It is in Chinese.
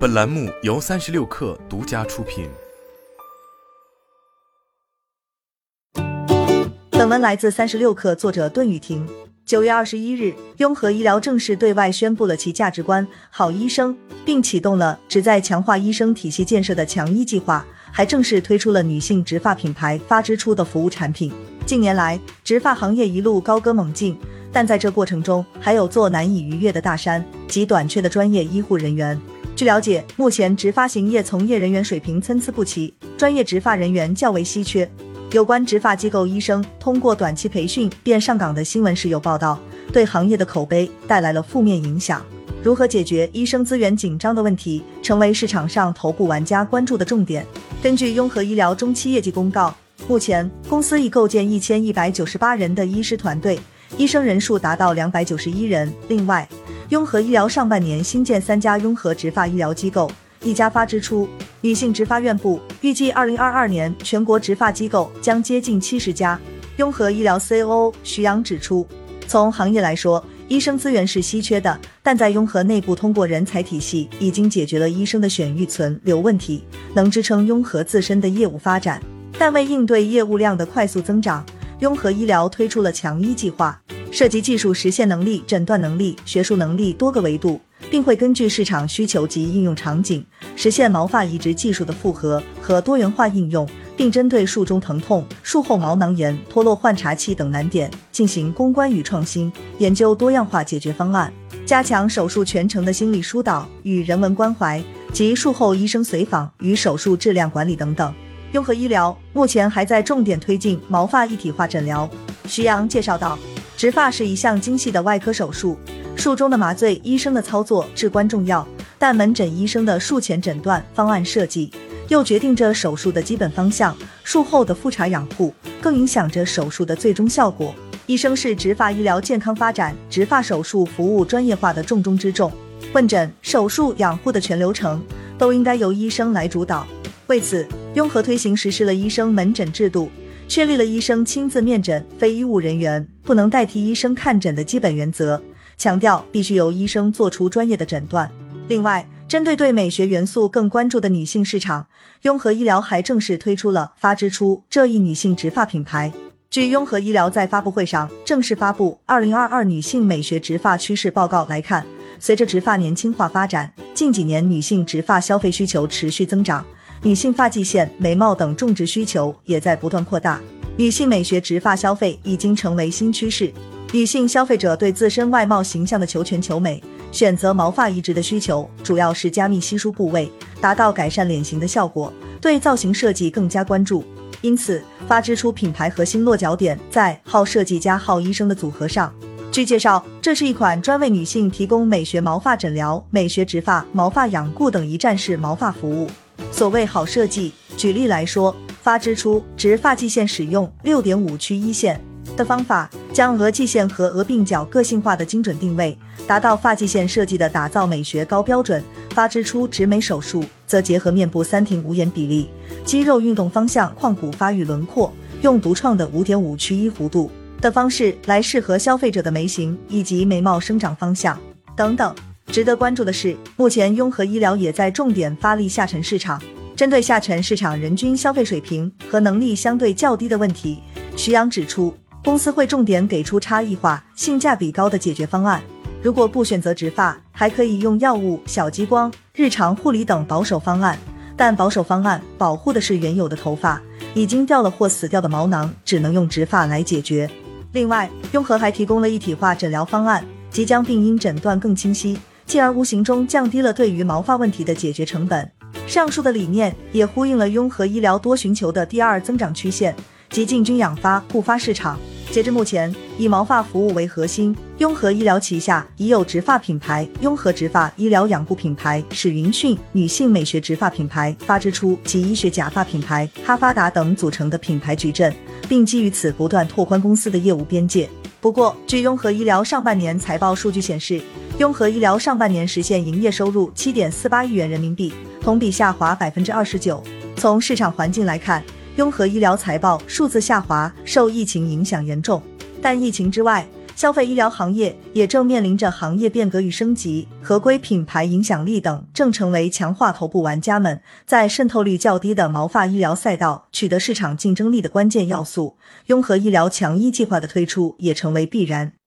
本栏目由三十六氪独家出品。本文来自三十六氪，作者顿雨婷。九月二十一日，雍和医疗正式对外宣布了其价值观“好医生”，并启动了旨在强化医生体系建设的强医计划，还正式推出了女性植发品牌“发之初”的服务产品。近年来，植发行业一路高歌猛进，但在这过程中，还有座难以逾越的大山及短缺的专业医护人员。据了解，目前植发行业从业人员水平参差不齐，专业植发人员较为稀缺。有关植发机构医生通过短期培训便上岗的新闻时有报道，对行业的口碑带来了负面影响。如何解决医生资源紧张的问题，成为市场上头部玩家关注的重点。根据雍和医疗中期业绩公告，目前公司已构建一千一百九十八人的医师团队，医生人数达到两百九十一人。另外，雍和医疗上半年新建三家雍和植发医疗机构。一家发支出女性植发院部，预计二零二二年全国植发机构将接近七十家。雍和医疗 CEO 徐阳指出，从行业来说，医生资源是稀缺的，但在雍和内部通过人才体系已经解决了医生的选育存留问题，能支撑雍和自身的业务发展。但为应对业务量的快速增长，雍和医疗推出了强医计划，涉及技术实现能力、诊断能力、学术能力多个维度。并会根据市场需求及应用场景，实现毛发移植技术的复合和多元化应用，并针对术中疼痛、术后毛囊炎、脱落换茬期等难点进行攻关与创新，研究多样化解决方案，加强手术全程的心理疏导与人文关怀及术后医生随访与手术质量管理等等。雍和医疗目前还在重点推进毛发一体化诊疗。徐阳介绍道，植发是一项精细的外科手术。术中的麻醉，医生的操作至关重要，但门诊医生的术前诊断方案设计，又决定着手术的基本方向，术后的复查养护更影响着手术的最终效果。医生是植发医疗健康发展、植发手术服务专业化的重中之重，问诊、手术、养护的全流程都应该由医生来主导。为此，雍和推行实施了医生门诊制度，确立了医生亲自面诊、非医务人员不能代替医生看诊的基本原则。强调必须由医生做出专业的诊断。另外，针对对美学元素更关注的女性市场，雍和医疗还正式推出了发之初这一女性植发品牌。据雍和医疗在发布会上正式发布《二零二二女性美学植发趋势报告》来看，随着植发年轻化发展，近几年女性植发消费需求持续增长，女性发际线、眉毛等种植需求也在不断扩大，女性美学植发消费已经成为新趋势。女性消费者对自身外貌形象的求全求美，选择毛发移植的需求主要是加密稀疏部位，达到改善脸型的效果，对造型设计更加关注。因此，发之初品牌核心落脚点在好设计加好医生的组合上。据介绍，这是一款专为女性提供美学毛发诊疗、美学植发、毛发养护等一站式毛发服务。所谓好设计，举例来说，发支出直发际线使用六点五区一线。的方法将额际线和额鬓角个性化的精准定位，达到发际线设计的打造美学高标准。发支出植美手术则结合面部三庭五眼比例、肌肉运动方向、眶骨发育轮廓，用独创的五点五区一弧度的方式来适合消费者的眉形以及眉毛生长方向等等。值得关注的是，目前雍和医疗也在重点发力下沉市场，针对下沉市场人均消费水平和能力相对较低的问题，徐阳指出。公司会重点给出差异化、性价比高的解决方案。如果不选择植发，还可以用药物、小激光、日常护理等保守方案。但保守方案保护的是原有的头发，已经掉了或死掉的毛囊，只能用植发来解决。另外，雍和还提供了一体化诊疗方案，即将病因诊断更清晰，进而无形中降低了对于毛发问题的解决成本。上述的理念也呼应了雍和医疗多寻求的第二增长曲线。即进军养发护发市场。截至目前，以毛发服务为核心，雍和医疗旗下已有植发品牌雍和植发、医疗养护品牌史云讯、女性美学植发品牌发之初及医学假发品牌哈发达等组成的品牌矩阵，并基于此不断拓宽公司的业务边界。不过，据雍和医疗上半年财报数据显示，雍和医疗上半年实现营业收入七点四八亿元人民币，同比下滑百分之二十九。从市场环境来看，雍和医疗财报数字下滑，受疫情影响严重。但疫情之外，消费医疗行业也正面临着行业变革与升级、合规品牌影响力等，正成为强化头部玩家们在渗透率较低的毛发医疗赛道取得市场竞争力的关键要素。雍和医疗强医计划的推出也成为必然。